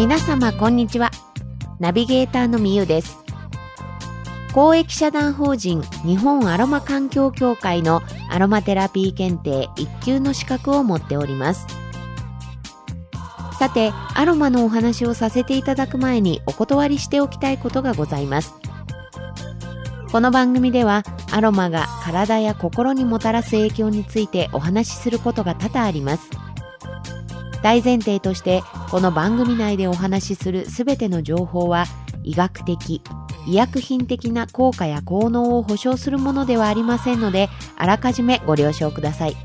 皆様こんにちは。ナビゲーターのみゆです。公益社団法人日本アロマ環境協会のアロマテラピー検定1級の資格を持っております。さてアロマのお話をさせていただく前にお断りしておきたいことがございます。この番組ではアロマが体や心にもたらす影響についてお話しすることが多々あります。大前提としてこの番組内でお話しするすべての情報は医学的医薬品的な効果や効能を保証するものではありませんのであらかじめご了承ください。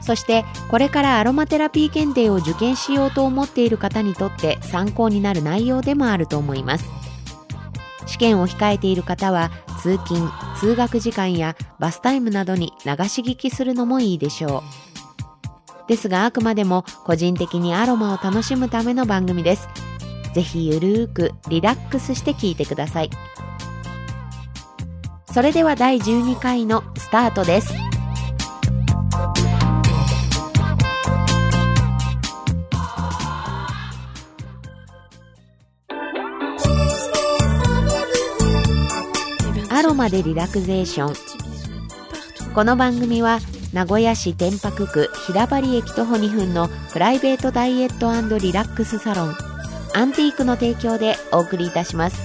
そしてこれからアロマテラピー検定を受験しようと思っている方にとって参考になる内容でもあると思います。試験を控えている方は通勤通学時間やバスタイムなどに流し聞きするのもいいでしょう。ですがあくまでも個人的にアロマを楽しむための番組です。ぜひゆるーくリラックスして聞いてください。それでは第12回のスタートです。アロマでリラクゼーション。この番組は名古屋市天白区平張駅徒歩2分のプライベートダイエットリラックスサロン。アンティークの提供でお送りいたします。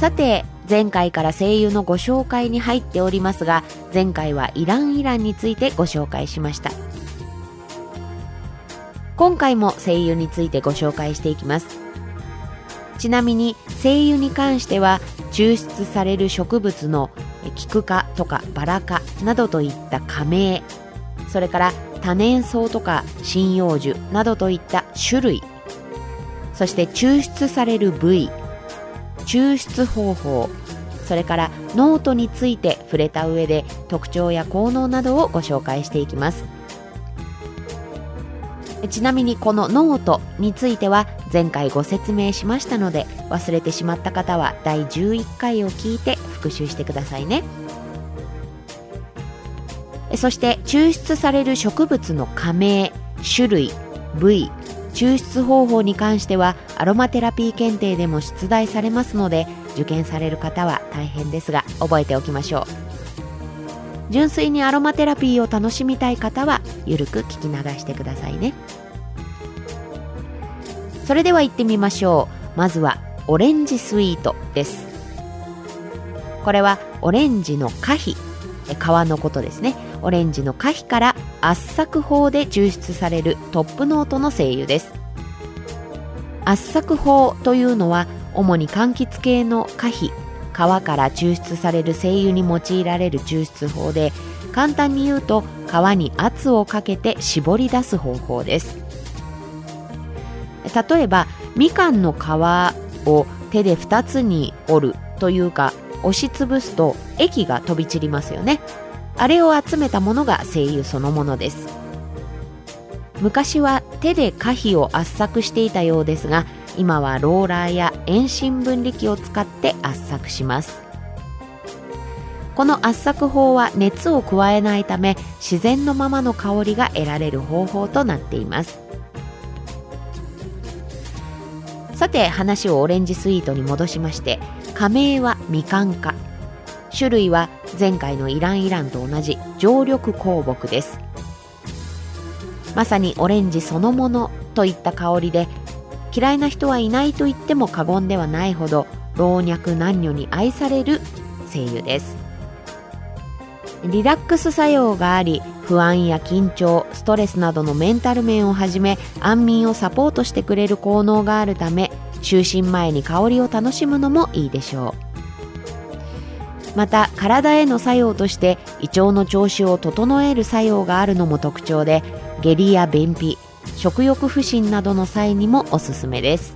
さて前回から声優のご紹介に入っておりますが前回はイランイランについてご紹介しました。今回も声優についてご紹介していきます。ちなみに精油に関しては抽出される植物のキク科とかバラ科などといった加盟それから多年草とか針葉樹などといった種類そして抽出される部位抽出方法それからノートについて触れた上で特徴や効能などをご紹介していきます。ちなみにこのノートについては前回ご説明しましたので忘れてしまった方は第11回を聞いて復習してくださいね。そして抽出される植物の科名種類部位抽出方法に関してはアロマテラピー検定でも出題されますので受験される方は大変ですが覚えておきましょう。純粋にアロマテラピーを楽しみたい方はゆるく聞き流してくださいね。それでは行ってみましょう。まずはオレンジスイートです。これはオレンジの果皮皮のことですね。オレンジの果皮から圧搾法で抽出されるトップノートの精油です。圧搾法というのは主に柑橘系の果皮皮から抽出される精油に用いられる抽出法で簡単に言うと皮に圧をかけて絞り出す方法です。例えばみかんの皮を手で2つに折るというか押しつぶすと液が飛び散りますよね。あれを集めたものが精油そのものです。昔は手で可否を圧搾していたようですが今はローラーや遠心分離機を使って圧搾します。この圧搾法は熱を加えないため自然のままの香りが得られる方法となっています。さて話をオレンジスイートに戻しまして加盟はみかん科種類は前回のイランイランと同じ常緑香木です。まさにオレンジそのものといった香りで嫌いな人はいないと言っても過言ではないほど老若男女に愛される精油です。リラックス作用があり不安や緊張ストレスなどのメンタル面をはじめ安眠をサポートしてくれる効能があるため就寝前に香りを楽しむのもいいでしょう。また体への作用として胃腸の調子を整える作用があるのも特徴で下痢や便秘食欲不振などの際にもおすすめです。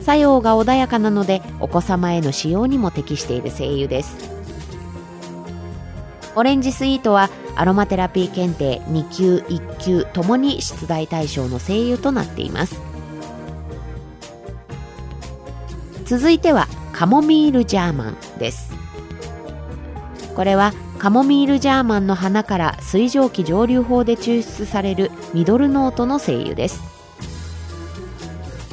作用が穏やかなのでお子様への使用にも適している精油です。オレンジスイートはアロマテラピー検定2級1級ともに出題対象の精油となっています。続いてはカモミールジャーマンです。これはカモミールジャーマンの花から水蒸気蒸留法で抽出されるミドルノートの精油です。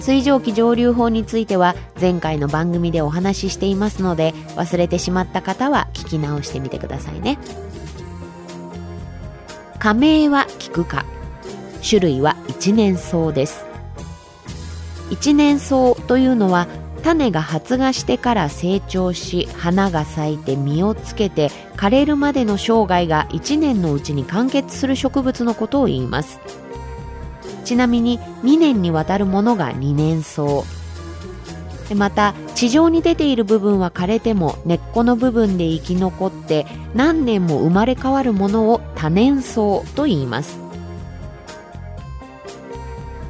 水蒸気蒸留法については前回の番組でお話ししていますので忘れてしまった方は聞き直してみてくださいね。加盟は菊か。種類は一年草です。一年草というのは種が発芽してから成長し花が咲いて実をつけて枯れるまでの生涯が1年のうちに完結する植物のことを言います。ちなみに2年にわたるものが2年草。また地上に出ている部分は枯れても根っこの部分で生き残って何年も生まれ変わるものを多年草と言います。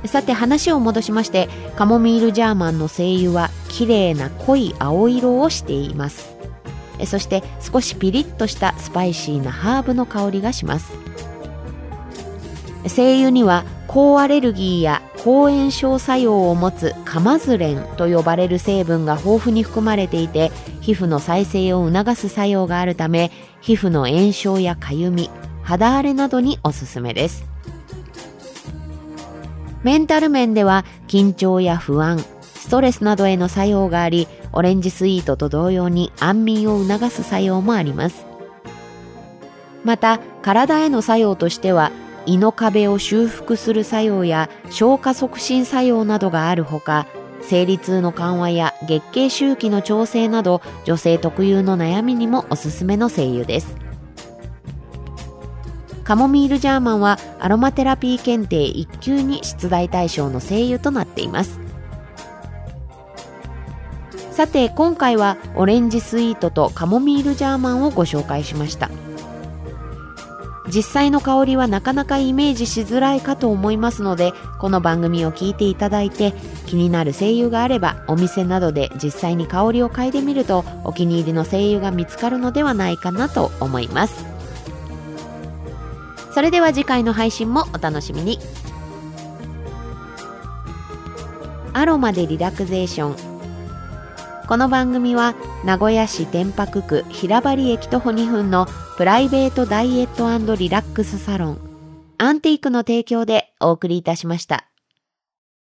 さて話を戻しましてカモミールジャーマンの精油は綺麗な濃い青色をしています。そして少しピリッとしたスパイシーなハーブの香りがします。精油には抗アレルギーや抗炎症作用を持つカマズレンと呼ばれる成分が豊富に含まれていて皮膚の再生を促す作用があるため皮膚の炎症やかゆみ肌荒れなどにおすすめですメンタル面では緊張や不安、ストレスなどへの作用があり、オレンジスイートと同様に安眠を促す作用もあります。また、体への作用としては、胃の壁を修復する作用や消化促進作用などがあるほか、生理痛の緩和や月経周期の調整など女性特有の悩みにもおすすめの精油です。カモミールジャーマンはアロマテラピー検定1級に出題対象の精油となっていますさて今回はオレンジスイートとカモミールジャーマンをご紹介しました実際の香りはなかなかイメージしづらいかと思いますのでこの番組を聞いていただいて気になる精油があればお店などで実際に香りを嗅いでみるとお気に入りの精油が見つかるのではないかなと思います。それでは次回の配信もお楽しみに。アロマでリラクゼーション。この番組は名古屋市天白区平張駅徒歩2分のプライベートダイエットリラックスサロンアンティークの提供でお送りいたしました。